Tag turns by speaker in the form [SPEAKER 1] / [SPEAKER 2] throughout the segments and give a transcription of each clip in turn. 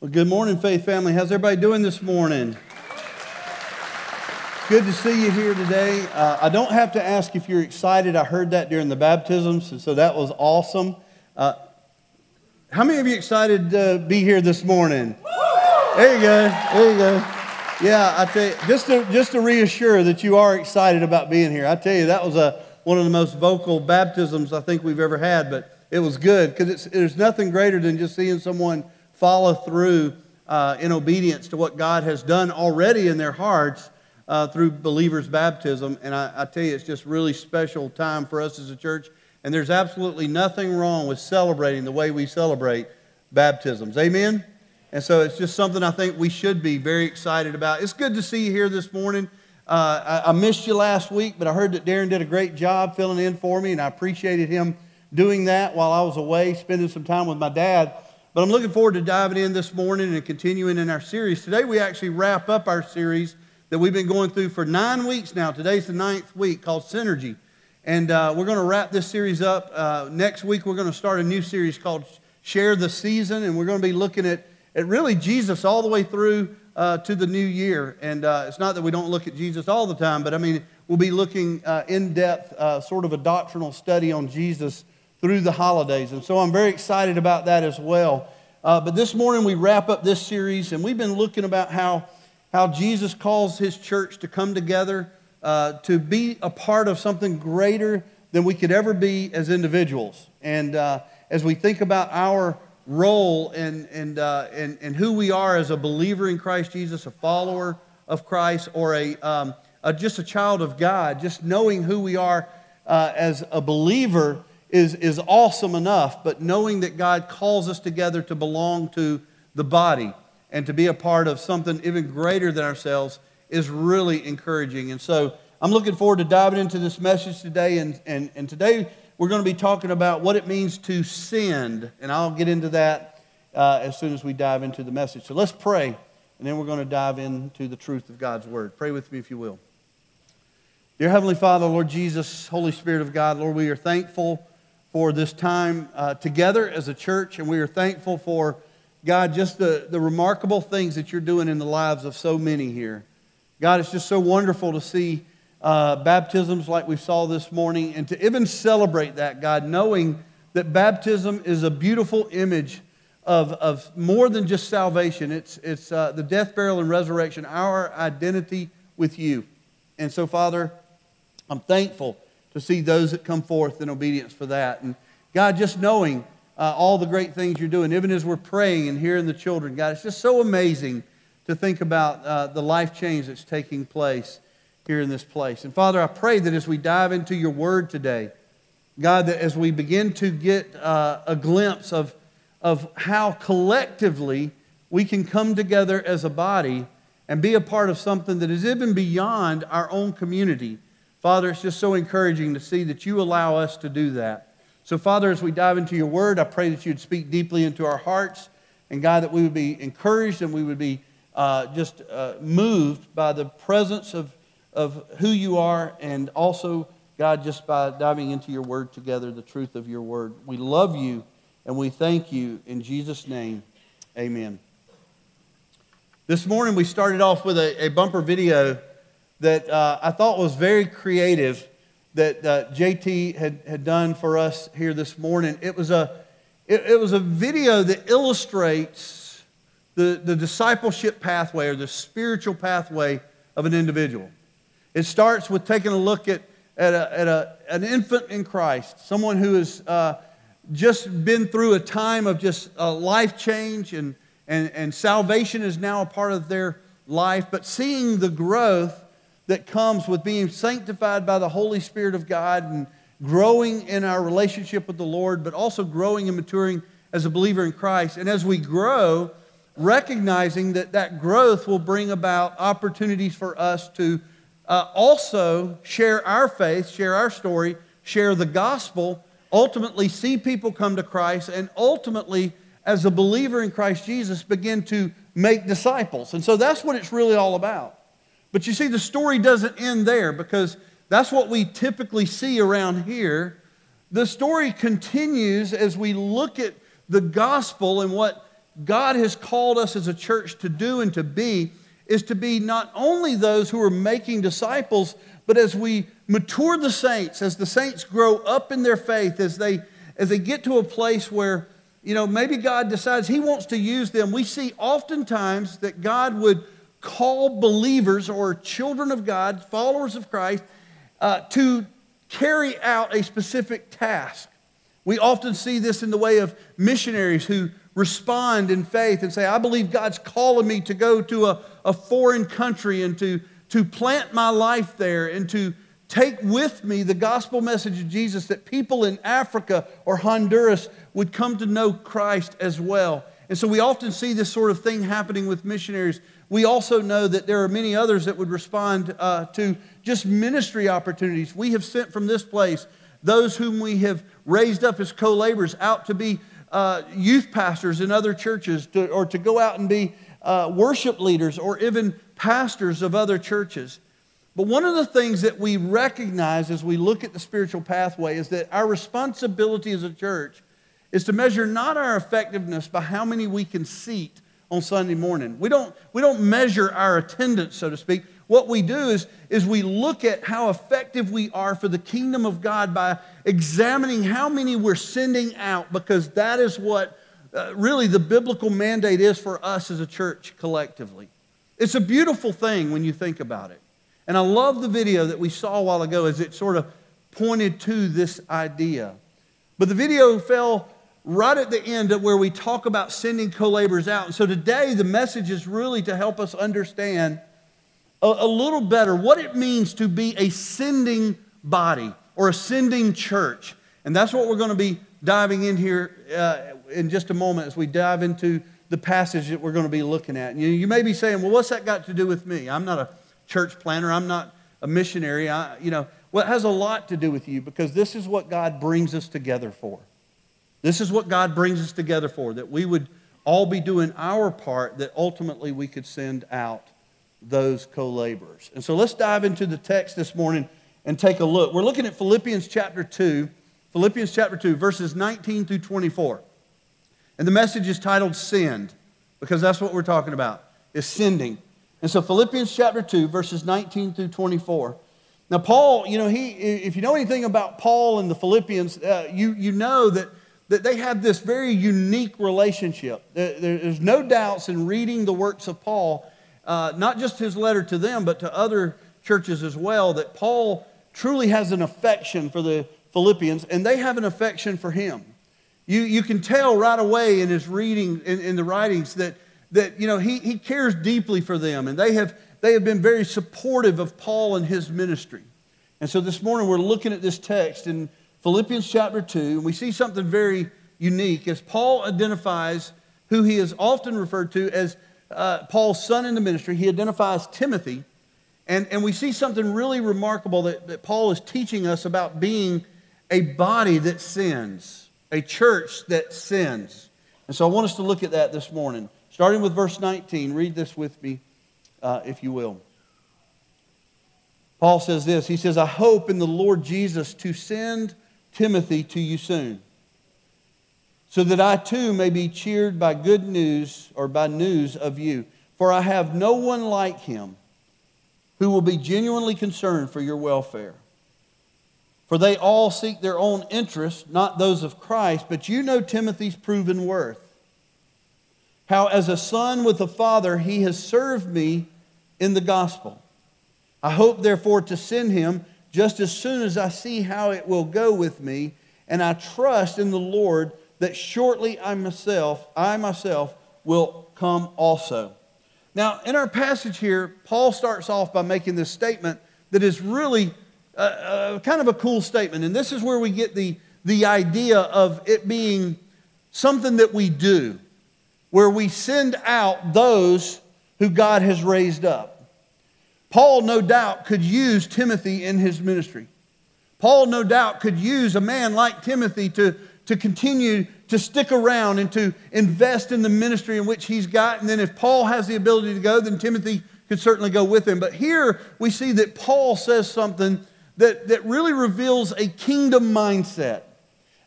[SPEAKER 1] Well, good morning, Faith family. How's everybody doing this morning? Good to see you here today. Uh, I don't have to ask if you're excited. I heard that during the baptisms, and so that was awesome. Uh, how many of you excited to be here this morning? There you go. There you go. Yeah, I tell you, just to, just to reassure that you are excited about being here. I tell you, that was a, one of the most vocal baptisms I think we've ever had, but it was good because there's nothing greater than just seeing someone follow through uh, in obedience to what God has done already in their hearts uh, through believers' baptism. And I, I, tell you, it's just really special time for us as a church. And there's absolutely nothing wrong with celebrating the way we celebrate baptisms. Amen? And so it's just something I think we should be very excited about. It's good to see you here this morning. Uh, I, I missed you last week, but I heard that Darren did a great job filling in for me, and I appreciated him doing that while I was away, spending some time with my dad. But I'm looking forward to diving in this morning and continuing in our series. Today, we actually wrap up our series that we've been going through for nine weeks now. Today's the ninth week called Synergy. And uh, we're going to wrap this series up. Uh, next week, we're going to start a new series called Share the Season. And we're going to be looking at, at really Jesus all the way through uh, to the new year. And uh, it's not that we don't look at Jesus all the time, but I mean, we'll be looking uh, in depth, uh, sort of a doctrinal study on Jesus through the holidays. And so I'm very excited about that as well. Uh, but this morning we wrap up this series, and we've been looking about how, how Jesus calls his church to come together uh, to be a part of something greater than we could ever be as individuals. And uh, as we think about our role and, and, uh, and, and who we are as a believer in Christ Jesus, a follower of Christ, or a, um, a just a child of God, just knowing who we are uh, as a believer is, is awesome enough, but knowing that God calls us together to belong to the body and to be a part of something even greater than ourselves is really encouraging. And so I'm looking forward to diving into this message today. And, and, and today we're going to be talking about what it means to send. And I'll get into that uh, as soon as we dive into the message. So let's pray, and then we're going to dive into the truth of God's word. Pray with me if you will. Dear Heavenly Father, Lord Jesus, Holy Spirit of God, Lord, we are thankful for this time uh, together as a church, and we are thankful for, God, just the, the remarkable things that you're doing in the lives of so many here. God, it's just so wonderful to see uh, baptisms like we saw this morning and to even celebrate that, God, knowing that baptism is a beautiful image of, of more than just salvation. It's, it's uh, the death, burial, and resurrection, our identity with you. And so, Father, I'm thankful to see those that come forth in obedience for that. And God, just knowing uh, all the great things you're doing, even as we're praying and hearing the children, God, it's just so amazing to think about uh, the life change that's taking place here in this place. And Father, I pray that as we dive into your word today, God, that as we begin to get uh, a glimpse of, of how collectively we can come together as a body and be a part of something that is even beyond our own community Father, it's just so encouraging to see that you allow us to do that. So, Father, as we dive into your word, I pray that you'd speak deeply into our hearts. And, God, that we would be encouraged and we would be uh, just uh, moved by the presence of, of who you are. And also, God, just by diving into your word together, the truth of your word. We love you and we thank you. In Jesus' name, amen. This morning, we started off with a, a bumper video that uh, I thought was very creative that uh, JT had, had done for us here this morning. It was a, it, it was a video that illustrates the, the discipleship pathway or the spiritual pathway of an individual. It starts with taking a look at, at, a, at a, an infant in Christ, someone who has uh, just been through a time of just a life change and, and, and salvation is now a part of their life, but seeing the growth that comes with being sanctified by the Holy Spirit of God and growing in our relationship with the Lord, but also growing and maturing as a believer in Christ. And as we grow, recognizing that that growth will bring about opportunities for us to uh, also share our faith, share our story, share the gospel, ultimately see people come to Christ, and ultimately, as a believer in Christ Jesus, begin to make disciples. And so that's what it's really all about. But you see, the story doesn't end there because that's what we typically see around here. The story continues as we look at the gospel and what God has called us as a church to do and to be is to be not only those who are making disciples, but as we mature the saints, as the saints grow up in their faith, as they, as they get to a place where, you know, maybe God decides He wants to use them, we see oftentimes that God would call believers or children of God, followers of Christ, uh, to carry out a specific task. We often see this in the way of missionaries who respond in faith and say, I believe God's calling me to go to a, a foreign country and to, to plant my life there and to take with me the gospel message of Jesus that people in Africa or Honduras would come to know Christ as well. And so we often see this sort of thing happening with missionaries. We also know that there are many others that would respond uh, to just ministry opportunities. We have sent from this place those whom we have raised up as co laborers out to be uh, youth pastors in other churches to, or to go out and be uh, worship leaders or even pastors of other churches. But one of the things that we recognize as we look at the spiritual pathway is that our responsibility as a church is to measure not our effectiveness by how many we can seat on Sunday morning. We don't, we don't measure our attendance, so to speak. What we do is, is we look at how effective we are for the kingdom of God by examining how many we're sending out, because that is what uh, really the biblical mandate is for us as a church collectively. It's a beautiful thing when you think about it. And I love the video that we saw a while ago as it sort of pointed to this idea. But the video fell right at the end of where we talk about sending co laborers out. And so today, the message is really to help us understand a, a little better what it means to be a sending body or a sending church. And that's what we're going to be diving in here uh, in just a moment as we dive into the passage that we're going to be looking at. You, you may be saying, well, what's that got to do with me? I'm not a church planter, I'm not a missionary. I, you know, well, it has a lot to do with you because this is what God brings us together for. This is what God brings us together for, that we would all be doing our part, that ultimately we could send out those co laborers. And so let's dive into the text this morning and take a look. We're looking at Philippians chapter 2, Philippians chapter 2, verses 19 through 24. And the message is titled Send, because that's what we're talking about, is sending. And so Philippians chapter 2, verses 19 through 24. Now, Paul, you know, he, if you know anything about Paul and the Philippians, uh, you, you know that, that they have this very unique relationship. There's no doubts in reading the works of Paul uh, not just his letter to them, but to other churches as well, that Paul truly has an affection for the Philippians, and they have an affection for him. You, you can tell right away in his reading, in, in the writings, that, that you know, he, he cares deeply for them, and they have, they have been very supportive of Paul and his ministry. And so this morning we're looking at this text in Philippians chapter 2, and we see something very unique as Paul identifies who he is often referred to as uh, Paul's son in the ministry. He identifies Timothy. And, and we see something really remarkable that, that Paul is teaching us about being a body that sins, a church that sins. And so I want us to look at that this morning. Starting with verse 19, read this with me, uh, if you will. Paul says this He says, I hope in the Lord Jesus to send Timothy to you soon so that I too may be cheered by good news or by news of you. For I have no one like him who will be genuinely concerned for your welfare. For they all seek their own interests, not those of Christ, but you know Timothy's proven worth. How, as a son with a father, he has served me in the gospel. I hope, therefore, to send him just as soon as I see how it will go with me, and I trust in the Lord that shortly I myself, I myself will come also. Now, in our passage here, Paul starts off by making this statement that is really uh, uh, kind of a cool statement. And this is where we get the, the idea of it being something that we do, where we send out those who God has raised up. Paul, no doubt, could use Timothy in his ministry. Paul, no doubt, could use a man like Timothy to, to continue to stick around and to invest in the ministry in which he's got. And then if Paul has the ability to go, then Timothy could certainly go with him. But here we see that Paul says something that, that really reveals a kingdom mindset.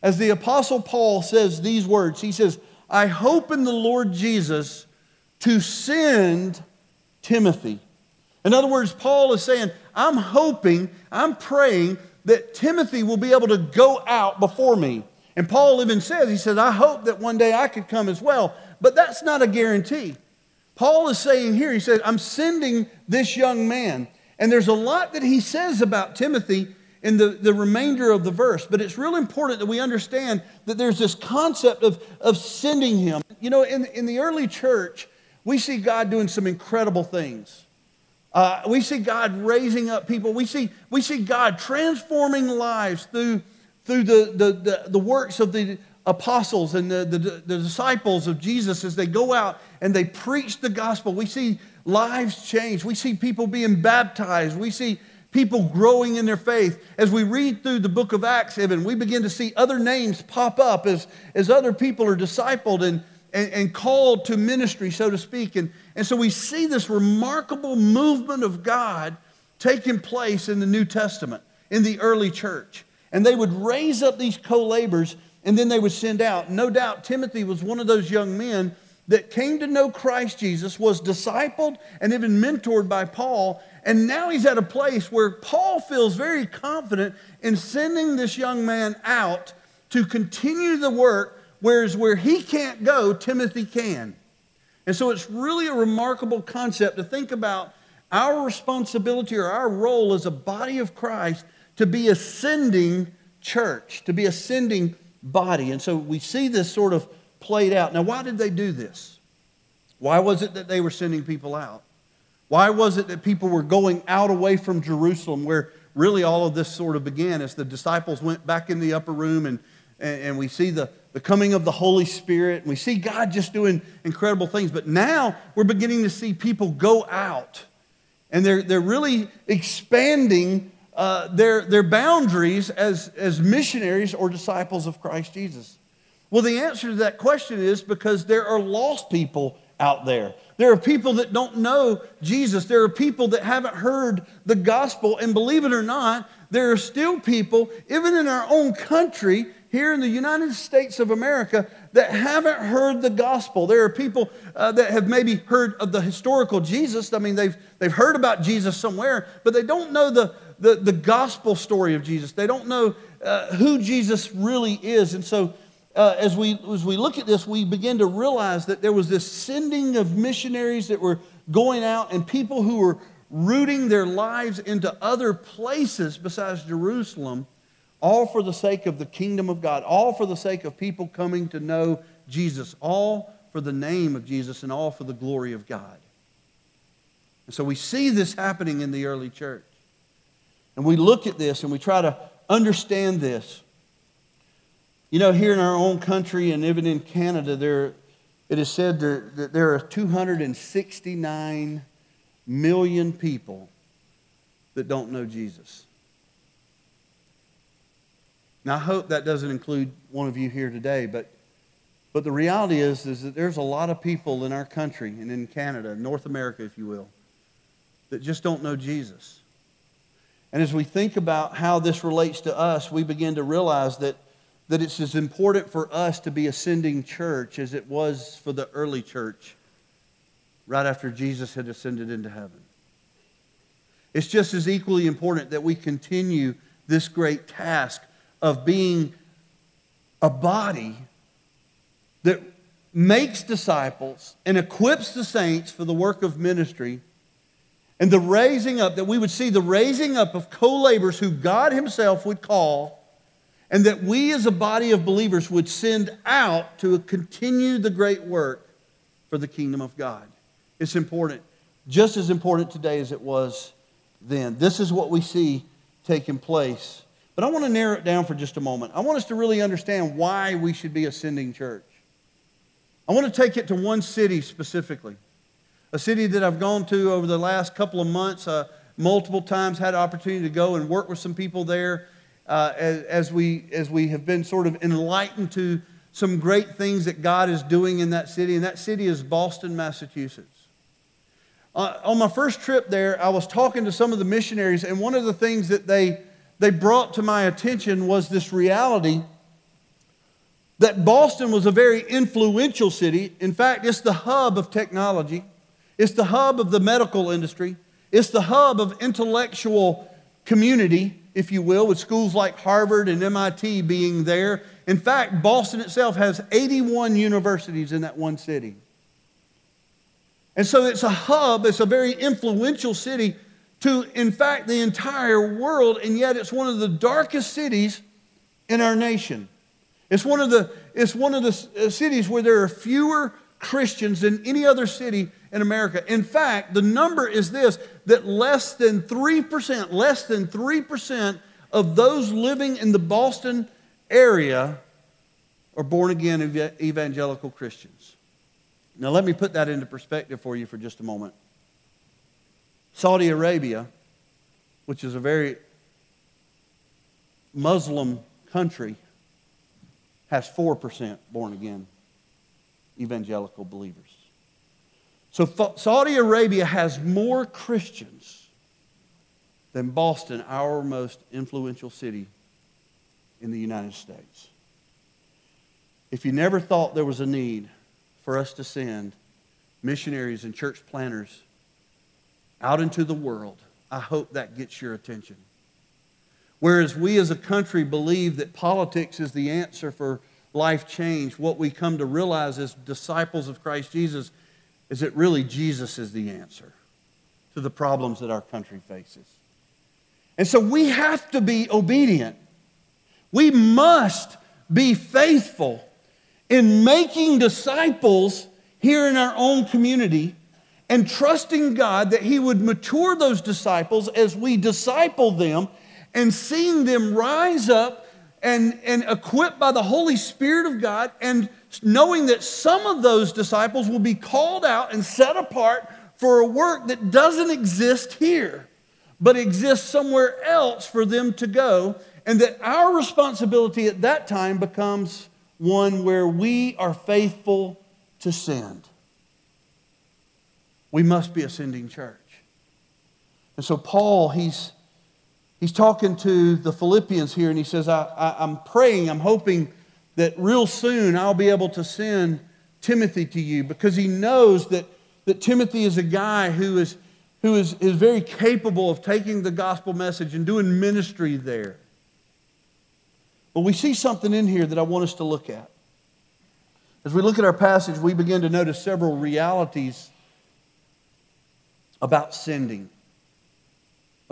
[SPEAKER 1] As the Apostle Paul says these words, he says, I hope in the Lord Jesus to send Timothy. In other words, Paul is saying, I'm hoping, I'm praying that Timothy will be able to go out before me. And Paul even says, he says, I hope that one day I could come as well. But that's not a guarantee. Paul is saying here, he says, I'm sending this young man. And there's a lot that he says about Timothy in the, the remainder of the verse, but it's real important that we understand that there's this concept of, of sending him. You know, in, in the early church, we see God doing some incredible things. Uh, we see God raising up people. We see, we see God transforming lives through, through the, the, the, the works of the apostles and the, the, the disciples of Jesus as they go out and they preach the gospel. We see lives change. We see people being baptized. We see people growing in their faith. As we read through the book of Acts, even, we begin to see other names pop up as, as other people are discipled and, and, and called to ministry, so to speak. And, and so we see this remarkable movement of God taking place in the New Testament, in the early church. And they would raise up these co laborers and then they would send out. No doubt Timothy was one of those young men that came to know Christ Jesus, was discipled and even mentored by Paul. And now he's at a place where Paul feels very confident in sending this young man out to continue the work Whereas where he can't go, Timothy can. And so it's really a remarkable concept to think about our responsibility or our role as a body of Christ to be ascending church, to be ascending body. And so we see this sort of played out. Now, why did they do this? Why was it that they were sending people out? Why was it that people were going out away from Jerusalem, where really all of this sort of began as the disciples went back in the upper room and, and, we see the, the coming of the Holy Spirit. And we see God just doing incredible things. But now we're beginning to see people go out and they're, they're really expanding uh, their, their boundaries as, as missionaries or disciples of Christ Jesus. Well, the answer to that question is because there are lost people out there. There are people that don't know Jesus. There are people that haven't heard the gospel. And believe it or not, there are still people, even in our own country, here in the United States of America that haven't heard the gospel. There are people uh, that have maybe heard of the historical Jesus. I mean, they've, they've heard about Jesus somewhere, but they don't know the, the, the gospel story of Jesus. They don't know uh, who Jesus really is. And so, uh, as, we, as we look at this, we begin to realize that there was this sending of missionaries that were going out and people who were rooting their lives into other places besides Jerusalem all for the sake of the kingdom of God, all for the sake of people coming to know Jesus, all for the name of Jesus, and all for the glory of God. And so we see this happening in the early church. And we look at this and we try to understand this. You know, here in our own country and even in Canada, there, it is said that there are 269 million people that don't know Jesus. Now, I hope that doesn't include one of you here today, but, but the reality is, is that there's a lot of people in our country and in Canada, North America, if you will, that just don't know Jesus. And as we think about how this relates to us, we begin to realize that, that it's as important for us to be ascending church as it was for the early church right after Jesus had ascended into heaven. It's just as equally important that we continue this great task of being a body that makes disciples and equips the saints for the work of ministry and the raising up, that we would see the raising up of co laborers who God Himself would call, and that we as a body of believers would send out to continue the great work for the kingdom of God. It's important, just as important today as it was then. This is what we see taking place but I want to narrow it down for just a moment. I want us to really understand why we should be ascending church. I want to take it to one city specifically, a city that I've gone to over the last couple of months, uh, multiple times, had an opportunity to go and work with some people there uh, as, as, we, as we have been sort of enlightened to some great things that God is doing in that city, and that city is Boston, Massachusetts. Uh, on my first trip there, I was talking to some of the missionaries, and one of the things that they they brought to my attention was this reality that Boston was a very influential city. In fact, it's the hub of technology, it's the hub of the medical industry, it's the hub of intellectual community, if you will, with schools like Harvard and MIT being there. In fact, Boston itself has 81 universities in that one city. And so it's a hub, it's a very influential city to, in fact, the entire world, and yet it's one of the darkest cities in our nation. It's one of the, it's one of the uh, cities where there are fewer Christians than any other city in America. In fact, the number is this that less than 3%, less than 3% of those living in the Boston area are born again evangelical Christians. Now, let me put that into perspective for you for just a moment. Saudi Arabia, which is a very Muslim country, has 4% born again evangelical believers. So Saudi Arabia has more Christians than Boston, our most influential city in the United States. If you never thought there was a need for us to send missionaries and church planters out into the world, I hope that gets your attention. Whereas we as a country believe that politics is the answer for life change, what we come to realize as disciples of Christ Jesus is that really Jesus is the answer to the problems that our country faces. And so we have to be obedient. We must be faithful in making disciples here in our own community and trusting God that He would mature those disciples as we disciple them and seeing them rise up and, and equipped by the Holy Spirit of God and knowing that some of those disciples will be called out and set apart for a work that doesn't exist here, but exists somewhere else for them to go, and that our responsibility at that time becomes one where we are faithful to send. We must be a sending church. And so, Paul, he's he's talking to the Philippians here, and he says, I, I, I'm praying, I'm hoping that real soon I'll be able to send Timothy to you because he knows that, that Timothy is a guy who, is, who is, is very capable of taking the gospel message and doing ministry there. But we see something in here that I want us to look at. As we look at our passage, we begin to notice several realities about sending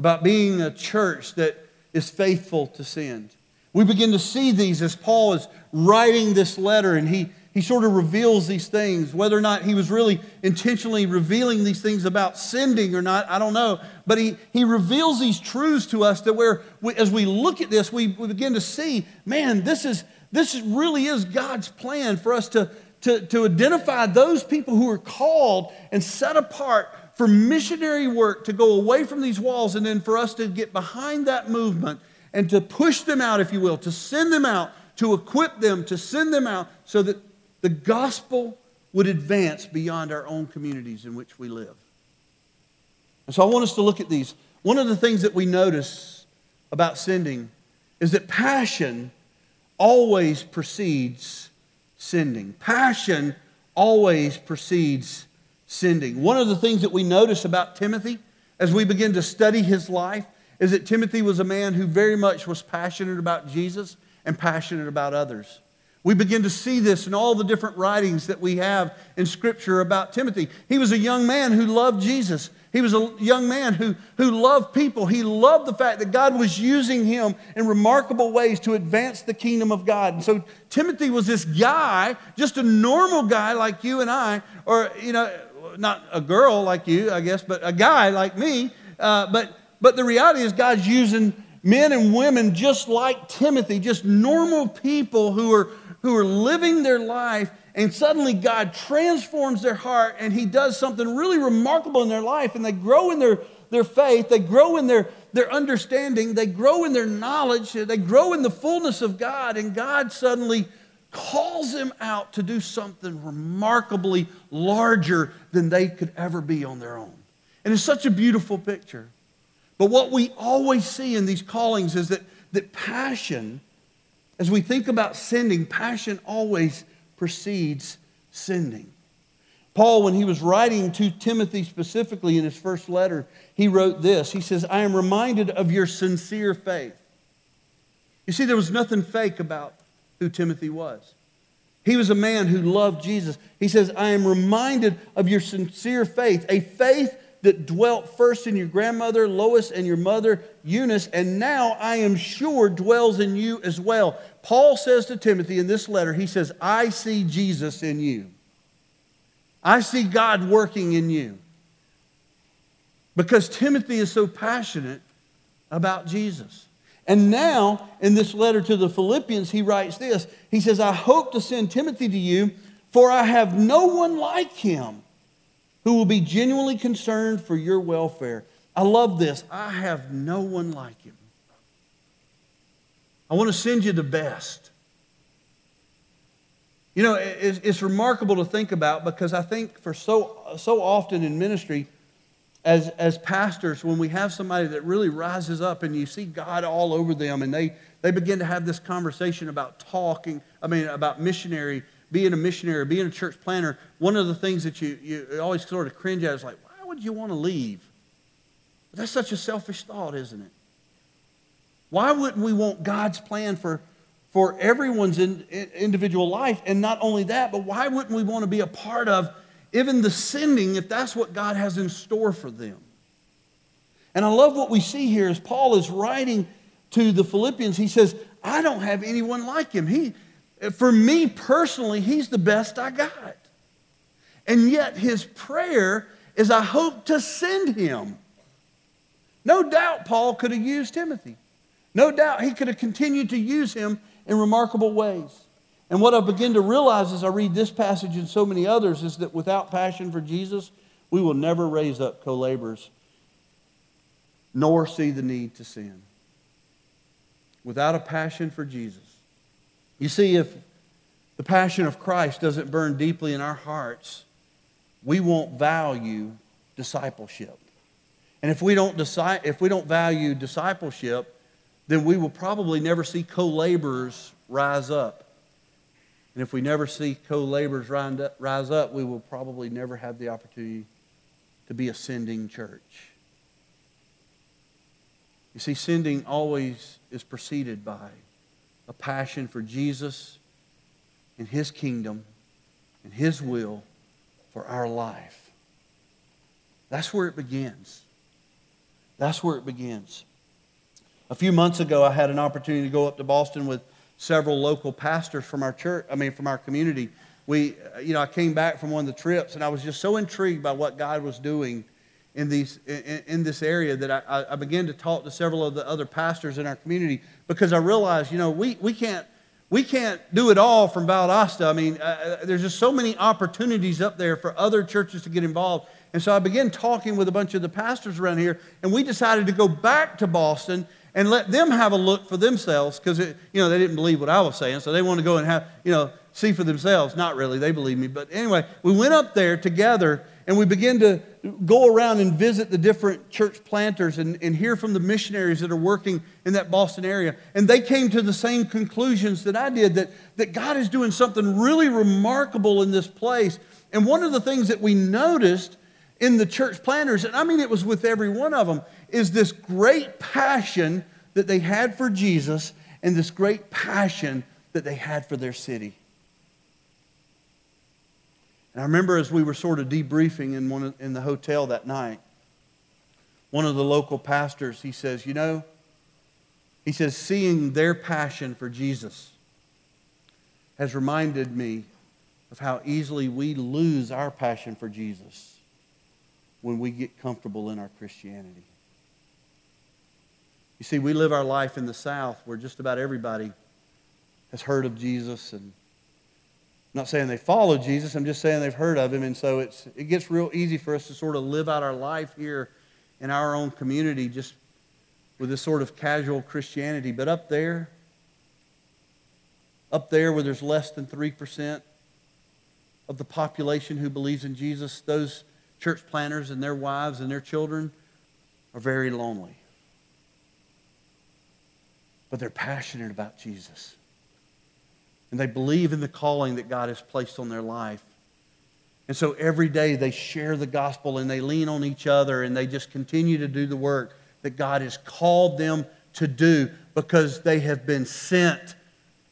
[SPEAKER 1] about being a church that is faithful to send. We begin to see these as Paul is writing this letter and he, he sort of reveals these things. Whether or not he was really intentionally revealing these things about sending or not, I don't know. But he, he reveals these truths to us that where we, as we look at this, we, we begin to see, man, this is this really is God's plan for us to, to, to identify those people who are called and set apart for missionary work to go away from these walls and then for us to get behind that movement and to push them out, if you will, to send them out, to equip them, to send them out so that the gospel would advance beyond our own communities in which we live. And so I want us to look at these. One of the things that we notice about sending is that passion always precedes sending. Passion always precedes sending. One of the things that we notice about Timothy as we begin to study his life is that Timothy was a man who very much was passionate about Jesus and passionate about others. We begin to see this in all the different writings that we have in Scripture about Timothy. He was a young man who loved Jesus. He was a young man who, who loved people. He loved the fact that God was using him in remarkable ways to advance the kingdom of God. And so Timothy was this guy, just a normal guy like you and I, or, you know, not a girl like you, I guess, but a guy like me. Uh, but, but the reality is, God's using men and women just like Timothy, just normal people who are, who are living their life, and suddenly God transforms their heart and He does something really remarkable in their life, and they grow in their, their faith, they grow in their, their understanding, they grow in their knowledge, they grow in the fullness of God, and God suddenly calls them out to do something remarkably larger than they could ever be on their own. And it's such a beautiful picture. But what we always see in these callings is that, that passion As we think about sending, passion always precedes sending. Paul, when he was writing to Timothy specifically in his first letter, he wrote this. He says, I am reminded of your sincere faith. You see, there was nothing fake about who Timothy was. He was a man who loved Jesus. He says, I am reminded of your sincere faith, a faith that dwelt first in your grandmother Lois and your mother Eunice, and now I am sure dwells in you as well. Paul says to Timothy in this letter, he says, I see Jesus in you. I see God working in you. Because Timothy is so passionate about Jesus. And now, in this letter to the Philippians, he writes this He says, I hope to send Timothy to you, for I have no one like him who will be genuinely concerned for your welfare. I love this. I have no one like him. I want to send you the best. You know, it's, remarkable to think about because I think for so, so often in ministry, as, as pastors, when we have somebody that really rises up and you see God all over them and they, they begin to have this conversation about talking, I mean, about missionary being a missionary, being a church planter, one of the things that you, you always sort of cringe at is like, why would you want to leave? That's such a selfish thought, isn't it? Why wouldn't we want God's plan for, for everyone's in, in individual life? And not only that, but why wouldn't we want to be a part of even the sending if that's what God has in store for them? And I love what we see here as Paul is writing to the Philippians. He says, I don't have anyone like him. He, for me personally, he's the best I got. And yet his prayer is, I hope to send him. No doubt Paul could have used Timothy. No doubt he could have continued to use him in remarkable ways. And what I begin to realize as I read this passage and so many others is that without passion for Jesus, we will never raise up co laborers nor see the need to sin. Without a passion for Jesus, you see, if the passion of Christ doesn't burn deeply in our hearts, we won't value discipleship. And if we don't, if we don't value discipleship, then we will probably never see co laborers rise up. And if we never see co laborers rise up, we will probably never have the opportunity to be a sending church. You see, sending always is preceded by a passion for Jesus and His kingdom and His will for our life. That's where it begins. That's where it begins. A few months ago, I had an opportunity to go up to Boston with several local pastors from our church, I mean, from our community. We, you know, I came back from one of the trips and I was just so intrigued by what God was doing in, these, in, in this area that I, I began to talk to several of the other pastors in our community because I realized, you know, we, we, can't, we can't do it all from Valdosta. I mean, uh, uh, there's just so many opportunities up there for other churches to get involved. And so I began talking with a bunch of the pastors around here, and we decided to go back to Boston and let them have a look for themselves because, you know, they didn't believe what I was saying. So they want to go and have, you know, see for themselves. Not really, they believe me. But anyway, we went up there together and we began to go around and visit the different church planters and, and hear from the missionaries that are working in that Boston area. And they came to the same conclusions that I did that, that God is doing something really remarkable in this place. And one of the things that we noticed in the church planters, and I mean it was with every one of them, is this great passion that they had for Jesus and this great passion that they had for their city. And I remember as we were sort of debriefing in, one in the hotel that night, one of the local pastors, he says, You know, he says, seeing their passion for Jesus has reminded me of how easily we lose our passion for Jesus when we get comfortable in our Christianity. You see, we live our life in the South where just about everybody has heard of Jesus and I'm not saying they follow Jesus, I'm just saying they've heard of him. And so it's, it gets real easy for us to sort of live out our life here in our own community just with this sort of casual Christianity. But up there, up there where there's less than 3% of the population who believes in Jesus, those church planters and their wives and their children are very lonely. But they're passionate about Jesus. and they believe in the calling that God has placed on their life. And so every day they share the gospel and they lean on each other and they just continue to do the work that God has called them to do because they have been sent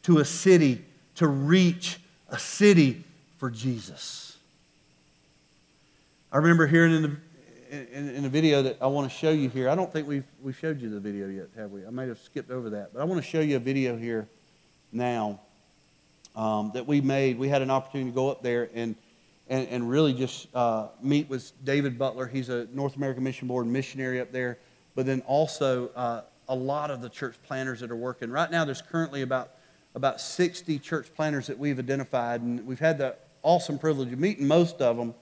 [SPEAKER 1] to a city to reach a city for Jesus. I remember hearing in the, in, in the video that I want to show you here. I don't think we've, we showed you the video yet, have we? I might have skipped over that. But I want to show you a video here now um, that we made. We had an opportunity to go up there and, and, and really just uh, meet with David Butler. He's a North American Mission Board missionary up there, but then also uh, a lot of the church planters that are working. Right now, there's currently about, about 60 church planters that we've identified, and we've had the awesome privilege of meeting most of them.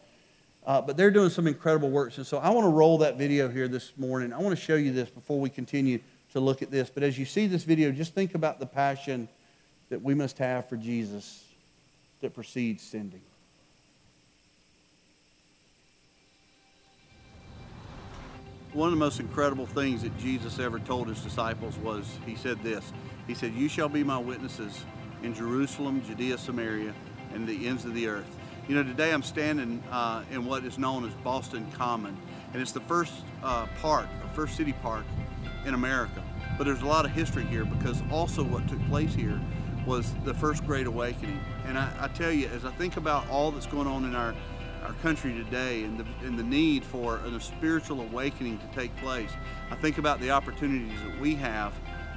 [SPEAKER 1] Uh, but they're doing some incredible works. And so I want to roll that video here this morning. I want to show you this before we continue to look at this. But as you see this video, just think about the passion that we must have for Jesus that precedes sending. One of the most incredible things that Jesus ever told his disciples was he said this He said, You shall be my witnesses in Jerusalem, Judea, Samaria, and the ends of the earth. You know, today I'm standing uh, in what is known as Boston Common, and it's the first uh, park, the first city park in America. But there's a lot of history here because also what took place here was the first Great Awakening. And I, I tell you, as I think about all that's going on in our our country today and the, and the need for a spiritual awakening to take place. I think about the opportunities that we have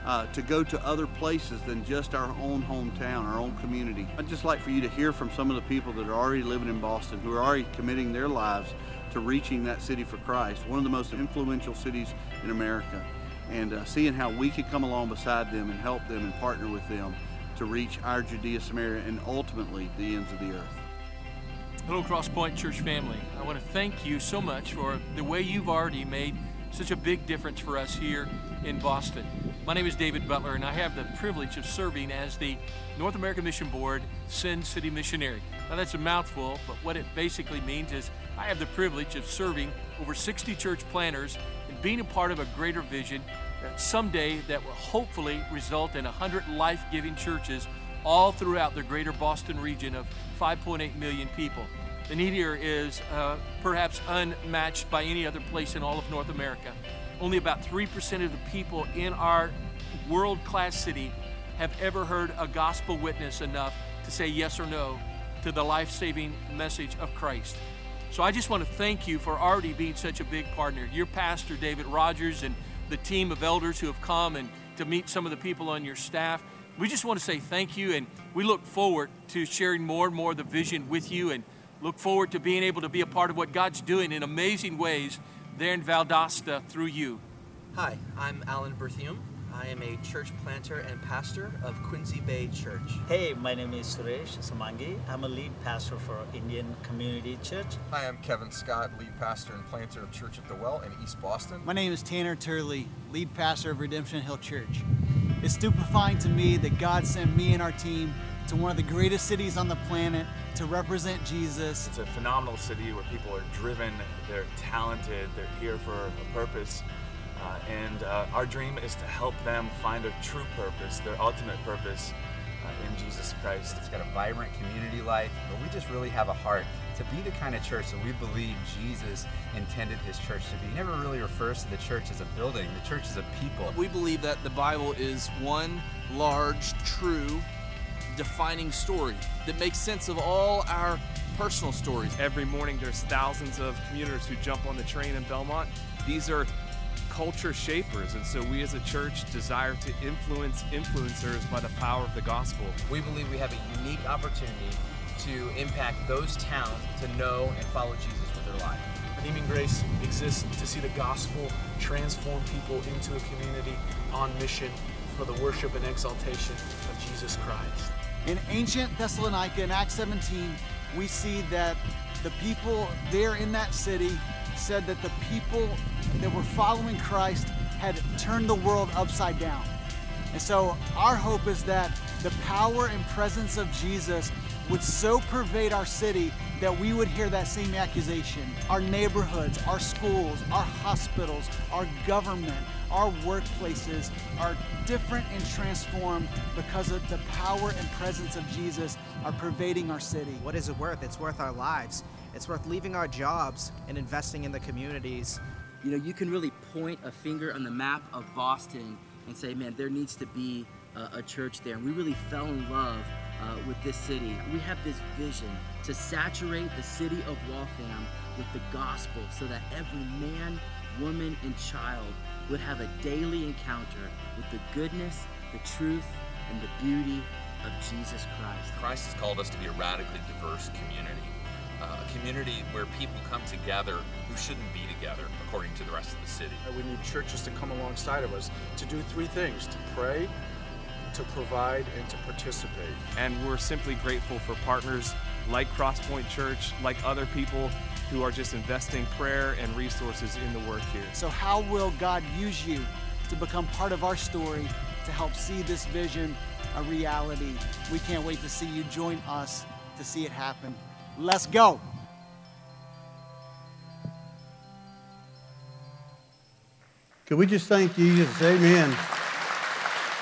[SPEAKER 1] uh, to go to other places than just our own hometown, our own community. I'd just like for you to hear from some of the people that are already living in Boston, who are already committing their lives to reaching that city for Christ, one of the most influential cities in America, and uh, seeing how we could come along beside them and help them and partner with them to reach our Judea, Samaria, and ultimately the ends of the earth.
[SPEAKER 2] Hello, Crosspoint Church family. I want to thank you so much for the way you've already made such a big difference for us here in Boston. My name is David Butler, and I have the privilege of serving as the North American Mission Board Send City Missionary. Now, that's a mouthful, but what it basically means is I have the privilege of serving over 60 church planters and being a part of a greater vision that someday that will hopefully result in 100 life-giving churches all throughout the greater Boston region of 5.8 million people. The need here is uh, perhaps unmatched by any other place in all of North America. Only about 3% of the people in our world class city have ever heard a gospel witness enough to say yes or no to the life saving message of Christ. So I just want to thank you for already being such a big partner. Your pastor, David Rogers, and the team of elders who have come and to meet some of the people on your staff. We just want to say thank you, and we look forward to sharing more and more of the vision with you and look forward to being able to be a part of what God's doing in amazing ways there in Valdosta through you.
[SPEAKER 3] Hi, I'm Alan Berthium. I am a church planter and pastor of Quincy Bay Church.
[SPEAKER 4] Hey, my name is Suresh Samangi. I'm a lead pastor for Indian Community Church.
[SPEAKER 5] Hi, I'm Kevin Scott, lead pastor and planter of Church at the Well in East Boston.
[SPEAKER 6] My name is Tanner Turley, lead pastor of Redemption Hill Church. It's stupefying to me that God sent me and our team to one of the greatest cities on the planet to represent Jesus.
[SPEAKER 7] It's a phenomenal city where people are driven, they're talented, they're here for a purpose. Uh, and uh, our dream is to help them find their true purpose, their ultimate purpose Uh, in Jesus Christ.
[SPEAKER 8] It's got a vibrant community life, but we just really have a heart to be the kind of church that we believe Jesus intended his church to be. He never really refers to the church as a building, the church is a people.
[SPEAKER 9] We believe that the Bible is one large, true, defining story that makes sense of all our personal stories.
[SPEAKER 10] Every morning there's thousands of commuters who jump on the train in Belmont. These are culture shapers, and so we as a church desire to influence influencers by the power of the gospel.
[SPEAKER 11] We believe we have a unique opportunity to impact those towns to know and follow Jesus with their life.
[SPEAKER 12] Redeeming Grace exists to see the gospel transform people into a community on mission for the worship and exaltation of Jesus Christ.
[SPEAKER 6] In ancient Thessalonica, in Acts 17, we see that the people there in that city said that the people that were following Christ had turned the world upside down. And so our hope is that the power and presence of Jesus would so pervade our city that we would hear that same accusation. Our neighborhoods, our schools, our hospitals, our government, our workplaces are different and transformed because of the power and presence of Jesus are pervading our city.
[SPEAKER 13] What is it worth? It's worth our lives. It's worth leaving our jobs and investing in the communities.
[SPEAKER 14] You know, you can really point a finger on the map of Boston and say, man, there needs to be a, a church there. And we really fell in love uh, with this city. We have this vision to saturate the city of Waltham with the gospel so that every man, woman, and child would have a daily encounter with the goodness, the truth, and the beauty of Jesus Christ.
[SPEAKER 15] Christ has called us to be a radically diverse community. Uh, a community where people come together who shouldn't be together, according to the rest of the city.
[SPEAKER 12] We need churches to come alongside of us to do three things to pray, to provide, and to participate.
[SPEAKER 10] And we're simply grateful for partners like Crosspoint Church, like other people who are just investing prayer and resources in the work here.
[SPEAKER 6] So, how will God use you to become part of our story to help see this vision a reality? We can't wait to see you join us to see it happen. Let's go.
[SPEAKER 1] Can we just thank Jesus? Amen.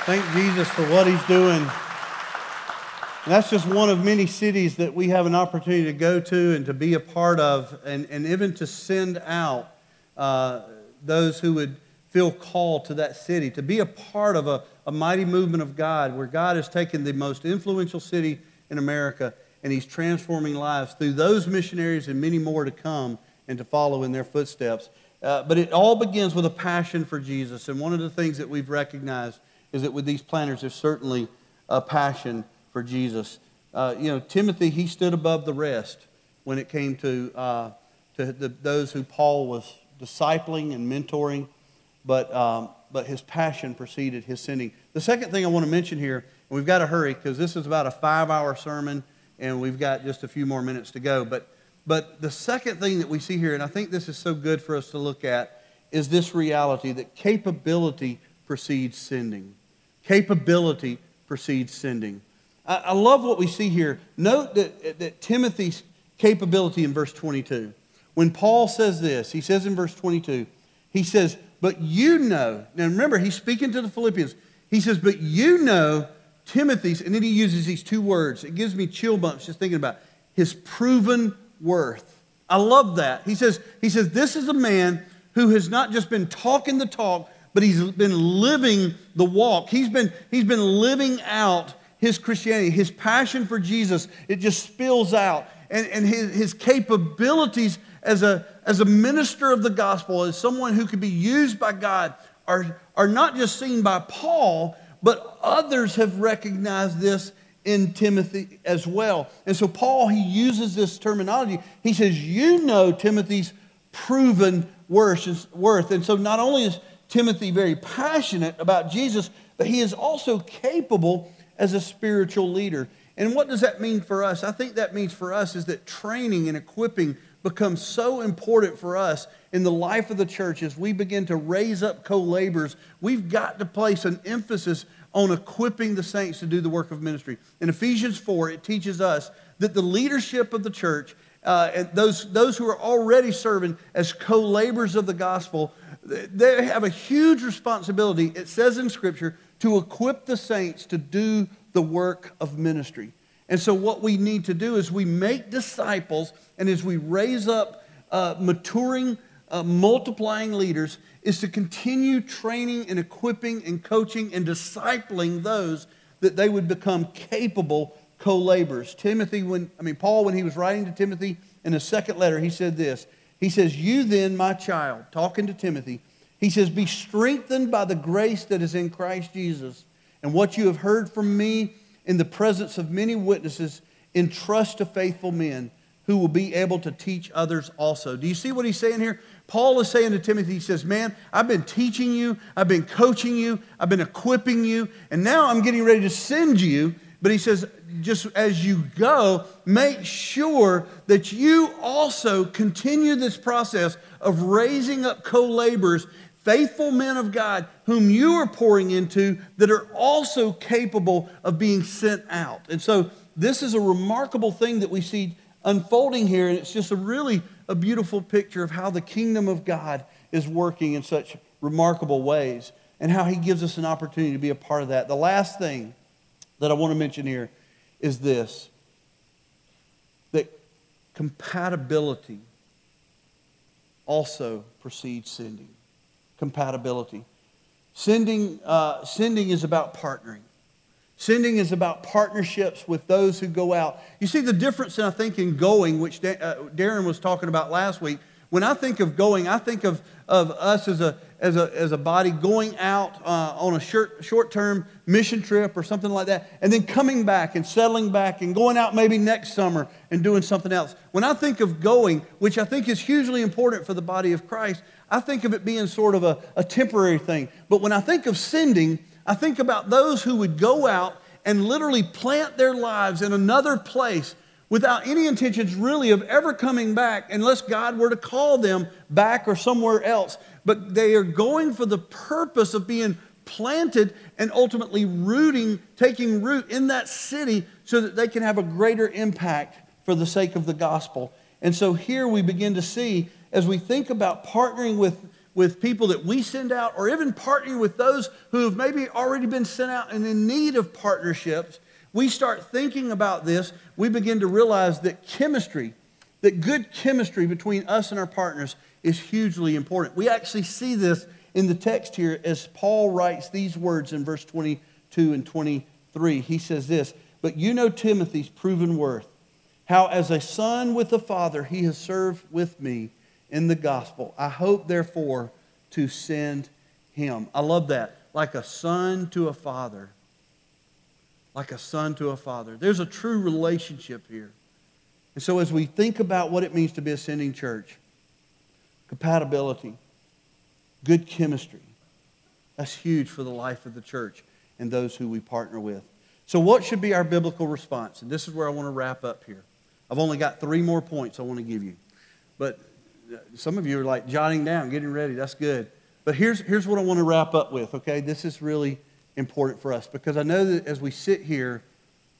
[SPEAKER 1] Thank Jesus for what he's doing. And that's just one of many cities that we have an opportunity to go to and to be a part of, and, and even to send out uh, those who would feel called to that city, to be a part of a, a mighty movement of God where God has taken the most influential city in America and he's transforming lives through those missionaries and many more to come and to follow in their footsteps. Uh, but it all begins with a passion for Jesus. And one of the things that we've recognized is that with these planters, there's certainly a passion for Jesus. Uh, you know, Timothy, he stood above the rest when it came to, uh, to the, those who Paul was discipling and mentoring, but, um, but his passion preceded his sending. The second thing I want to mention here, and we've got to hurry because this is about a five hour sermon and we've got just a few more minutes to go. But, but the second thing that we see here, and I think this is so good for us to look at, is this reality that capability precedes sending. Capability precedes sending. I, I love what we see here. Note that, that Timothy's capability in verse 22. When Paul says this, he says in verse 22, he says, But you know, now remember, he's speaking to the Philippians. He says, But you know Timothy's, and then he uses these two words. It gives me chill bumps just thinking about it. his proven worth. I love that. He says, he says, This is a man who has not just been talking the talk, but he's been living the walk. He's been, he's been living out his Christianity, his passion for Jesus. It just spills out. And, and his, his capabilities as a, as a minister of the gospel, as someone who could be used by God, are, are not just seen by Paul, but others have recognized this in Timothy as well. And so Paul, he uses this terminology. He says, You know Timothy's proven worth. And so not only is Timothy very passionate about Jesus, but he is also capable as a spiritual leader. And what does that mean for us? I think that means for us is that training and equipping becomes so important for us in the life of the church as we begin to raise up co laborers. We've got to place an emphasis on equipping the saints to do the work of ministry. In Ephesians 4, it teaches us that the leadership of the church, uh, and those, those who are already serving as co laborers of the gospel, they have a huge responsibility, it says in Scripture, to equip the saints to do the work of ministry. And so, what we need to do is we make disciples, and as we raise up uh, maturing, uh, multiplying leaders, is to continue training and equipping and coaching and discipling those that they would become capable co-laborers. Timothy, when I mean Paul, when he was writing to Timothy in his second letter, he said this. He says, "You then, my child," talking to Timothy, he says, "Be strengthened by the grace that is in Christ Jesus, and what you have heard from me." In the presence of many witnesses, entrust to faithful men who will be able to teach others also. Do you see what he's saying here? Paul is saying to Timothy, he says, Man, I've been teaching you, I've been coaching you, I've been equipping you, and now I'm getting ready to send you. But he says, just as you go, make sure that you also continue this process of raising up co laborers faithful men of God whom you are pouring into that are also capable of being sent out. And so, this is a remarkable thing that we see unfolding here, and it's just a really a beautiful picture of how the kingdom of God is working in such remarkable ways and how he gives us an opportunity to be a part of that. The last thing that I want to mention here is this that compatibility also precedes sending. Compatibility. Sending, uh, sending is about partnering. Sending is about partnerships with those who go out. You see the difference, I think, in going, which uh, Darren was talking about last week. When I think of going, I think of, of us as a, as a, as a body going out uh, on a short, short-term mission trip or something like that, and then coming back and settling back and going out maybe next summer and doing something else. When I think of going, which I think is hugely important for the body of Christ, I think of it being sort of a, a temporary thing. But when I think of sending, I think about those who would go out and literally plant their lives in another place without any intentions really of ever coming back unless God were to call them back or somewhere else. But they are going for the purpose of being planted and ultimately rooting, taking root in that city so that they can have a greater impact for the sake of the gospel. And so here we begin to see, as we think about partnering with with people that we send out, or even partnering with those who have maybe already been sent out and in need of partnerships, we start thinking about this, we begin to realize that chemistry, that good chemistry between us and our partners is hugely important. We actually see this in the text here as Paul writes these words in verse 22 and 23. He says this, But you know Timothy's proven worth, how as a son with a father he has served with me in the gospel. I hope, therefore, to send him. I love that. Like a son to a father. Like a son to a father. There's a true relationship here. And so, as we think about what it means to be a sending church, compatibility, good chemistry, that's huge for the life of the church and those who we partner with. So, what should be our biblical response? And this is where I want to wrap up here. I've only got three more points I want to give you. But some of you are like jotting down, getting ready. That's good. But here's, here's what I want to wrap up with, okay? This is really important for us because I know that as we sit here,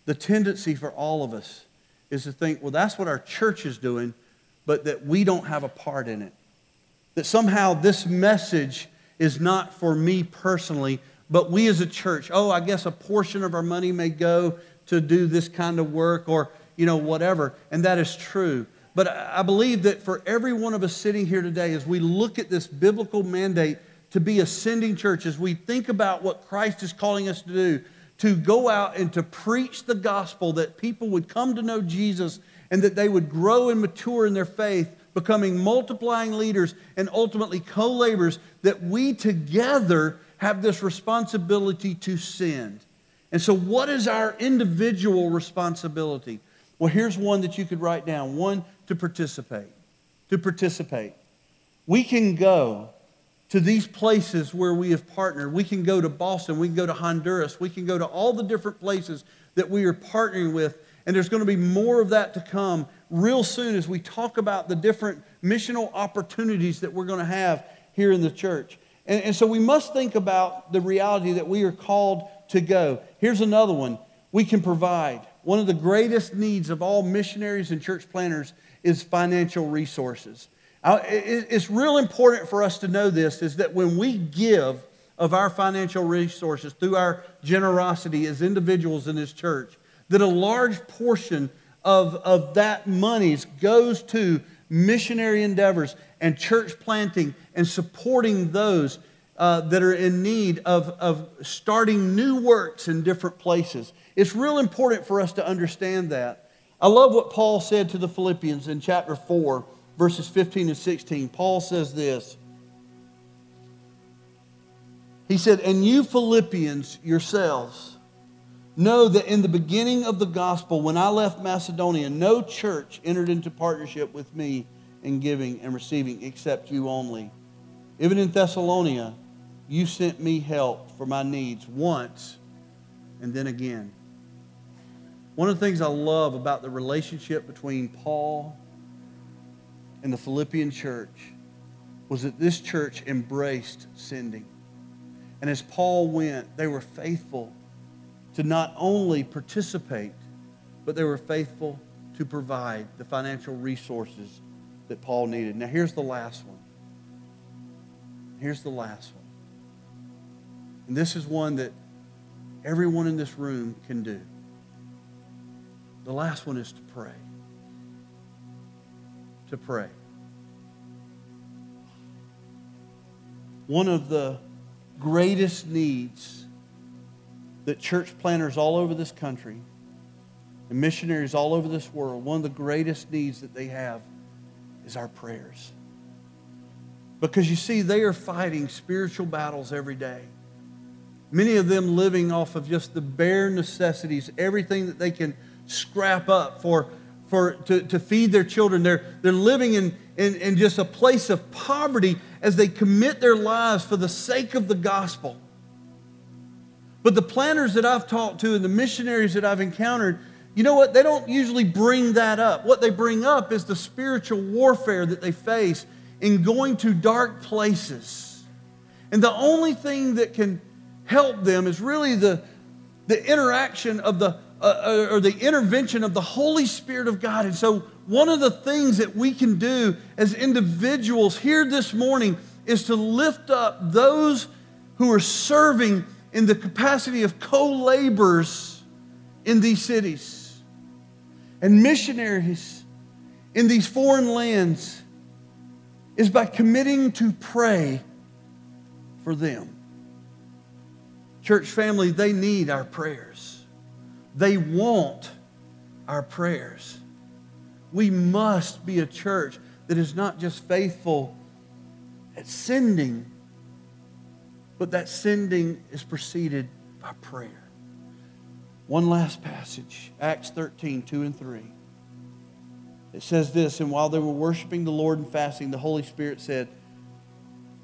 [SPEAKER 1] the tendency for all of us is to think, well, that's what our church is doing, but that we don't have a part in it. That somehow this message is not for me personally, but we as a church, oh, I guess a portion of our money may go to do this kind of work or, you know, whatever. And that is true. But I believe that for every one of us sitting here today, as we look at this biblical mandate to be a sending church, as we think about what Christ is calling us to do, to go out and to preach the gospel, that people would come to know Jesus and that they would grow and mature in their faith, becoming multiplying leaders and ultimately co laborers, that we together have this responsibility to send. And so, what is our individual responsibility? Well, here's one that you could write down one to participate. To participate. We can go to these places where we have partnered. We can go to Boston. We can go to Honduras. We can go to all the different places that we are partnering with. And there's going to be more of that to come real soon as we talk about the different missional opportunities that we're going to have here in the church. And, and so we must think about the reality that we are called to go. Here's another one we can provide. One of the greatest needs of all missionaries and church planters is financial resources. It's real important for us to know this is that when we give of our financial resources through our generosity as individuals in this church, that a large portion of, of that monies goes to missionary endeavors and church planting and supporting those uh, that are in need of, of starting new works in different places. It's real important for us to understand that. I love what Paul said to the Philippians in chapter 4, verses 15 and 16. Paul says this. He said, And you Philippians yourselves know that in the beginning of the gospel, when I left Macedonia, no church entered into partnership with me in giving and receiving except you only. Even in Thessalonica, you sent me help for my needs once and then again. One of the things I love about the relationship between Paul and the Philippian church was that this church embraced sending. And as Paul went, they were faithful to not only participate, but they were faithful to provide the financial resources that Paul needed. Now, here's the last one. Here's the last one. And this is one that everyone in this room can do. The last one is to pray. To pray. One of the greatest needs that church planters all over this country and missionaries all over this world, one of the greatest needs that they have is our prayers. Because you see, they are fighting spiritual battles every day. Many of them living off of just the bare necessities, everything that they can scrap up for, for, to, to feed their children. They're, they're living in, in, in just a place of poverty as they commit their lives for the sake of the gospel. But the planters that I've talked to and the missionaries that I've encountered, you know what? They don't usually bring that up. What they bring up is the spiritual warfare that they face in going to dark places. And the only thing that can help them is really the, the interaction of the, uh, uh, or the intervention of the Holy Spirit of God. And so, one of the things that we can do as individuals here this morning is to lift up those who are serving in the capacity of co laborers in these cities and missionaries in these foreign lands is by committing to pray for them. Church family, they need our prayers. They want our prayers. We must be a church that is not just faithful at sending, but that sending is preceded by prayer. One last passage, Acts 13, 2 and 3. It says this, and while they were worshiping the Lord and fasting, the Holy Spirit said,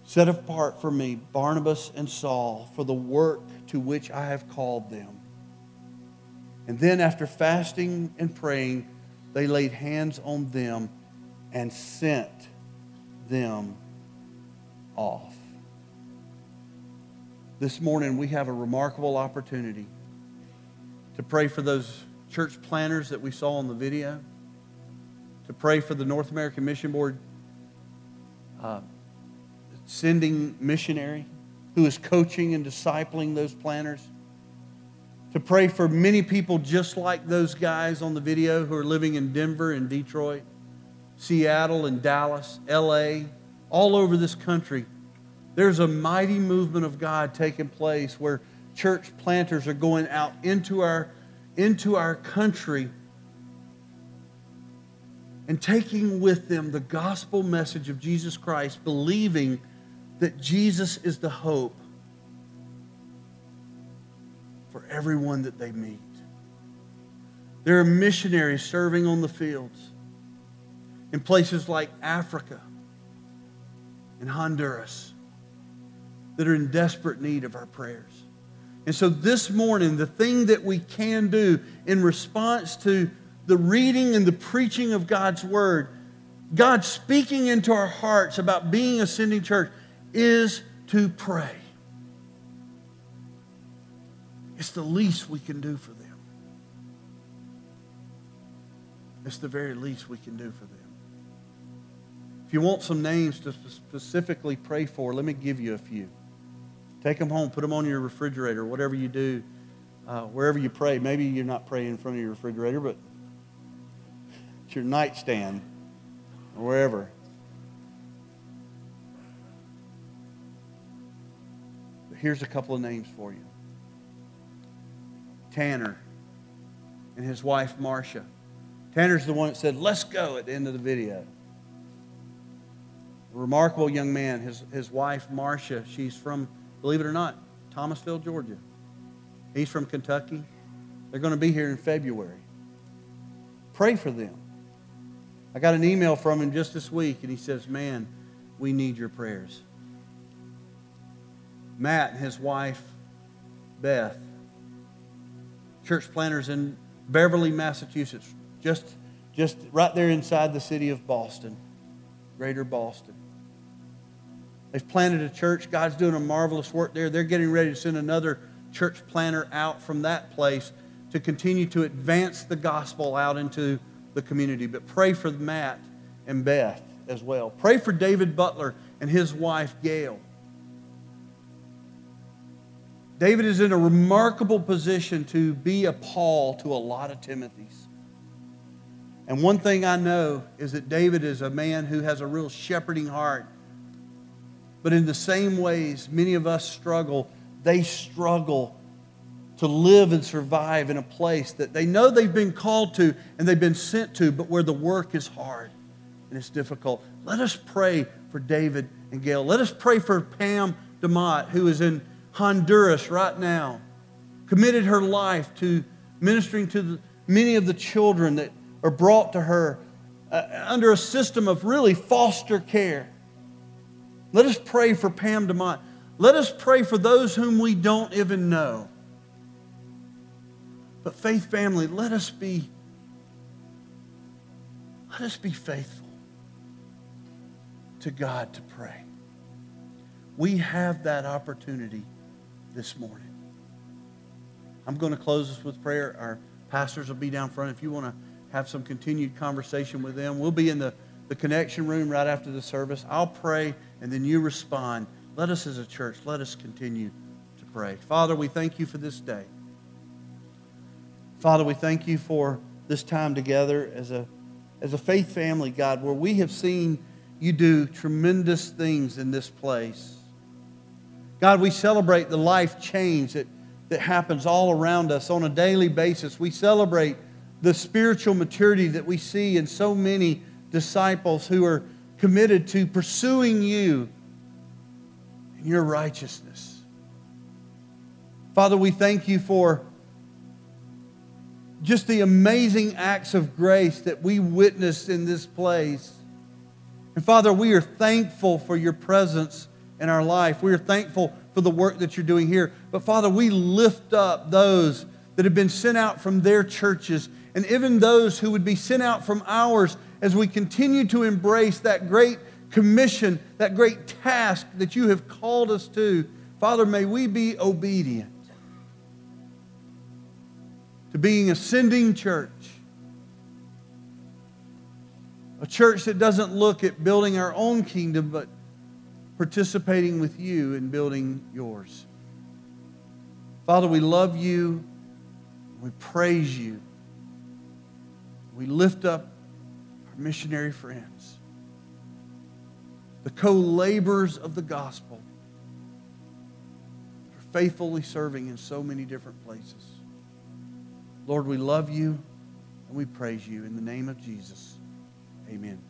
[SPEAKER 1] Set apart for me Barnabas and Saul for the work to which I have called them. And then, after fasting and praying, they laid hands on them and sent them off. This morning, we have a remarkable opportunity to pray for those church planters that we saw on the video, to pray for the North American Mission Board uh, sending missionary who is coaching and discipling those planters, to pray for many people just like those guys on the video who are living in Denver and Detroit, Seattle and Dallas, LA, all over this country. There's a mighty movement of God taking place where church planters are going out into our, into our country and taking with them the gospel message of Jesus Christ, believing that Jesus is the hope for everyone that they meet. There are missionaries serving on the fields in places like Africa and Honduras that are in desperate need of our prayers. And so this morning, the thing that we can do in response to the reading and the preaching of God's word, God speaking into our hearts about being a sending church, is to pray. It's the least we can do for them. It's the very least we can do for them. If you want some names to specifically pray for, let me give you a few. Take them home, put them on your refrigerator, whatever you do, uh, wherever you pray. Maybe you're not praying in front of your refrigerator, but it's your nightstand or wherever. Here's a couple of names for you Tanner and his wife, Marcia. Tanner's the one that said, Let's go at the end of the video. A remarkable young man. His, his wife, Marcia, she's from believe it or not, Thomasville, Georgia. He's from Kentucky. They're going to be here in February. Pray for them. I got an email from him just this week, and he says, Man, we need your prayers. Matt and his wife, Beth, church planters in Beverly, Massachusetts, just, just right there inside the city of Boston, greater Boston. They've planted a church. God's doing a marvelous work there. They're getting ready to send another church planter out from that place to continue to advance the gospel out into the community. But pray for Matt and Beth as well. Pray for David Butler and his wife, Gail. David is in a remarkable position to be a Paul to a lot of Timothys. And one thing I know is that David is a man who has a real shepherding heart. But in the same ways, many of us struggle. They struggle to live and survive in a place that they know they've been called to and they've been sent to, but where the work is hard and it's difficult. Let us pray for David and Gail. Let us pray for Pam DeMott, who is in Honduras right now, committed her life to ministering to the, many of the children that are brought to her uh, under a system of really foster care. Let us pray for Pam DeMont. Let us pray for those whom we don't even know. But faith family, let us be let us be faithful to God to pray. We have that opportunity this morning. I'm going to close this with prayer. Our pastors will be down front. If you want to have some continued conversation with them, we'll be in the, the connection room right after the service. I'll pray, and then you respond. Let us as a church, let us continue to pray. Father, we thank you for this day. Father, we thank you for this time together as a, as a faith family, God, where we have seen you do tremendous things in this place. God, we celebrate the life change that, that happens all around us on a daily basis. We celebrate the spiritual maturity that we see in so many disciples who are committed to pursuing you and your righteousness. Father, we thank you for just the amazing acts of grace that we witnessed in this place. And Father, we are thankful for your presence in our life. We are thankful for the work that you're doing here. But Father, we lift up those that have been sent out from their churches and even those who would be sent out from ours as we continue to embrace that great commission, that great task that you have called us to. Father, may we be obedient to being a sending church. A church that doesn't look at building our own kingdom, but participating with you in building yours. Father, we love you. We praise you. We lift up our missionary friends, the co laborers of the gospel, for faithfully serving in so many different places. Lord, we love you and we praise you. In the name of Jesus, amen.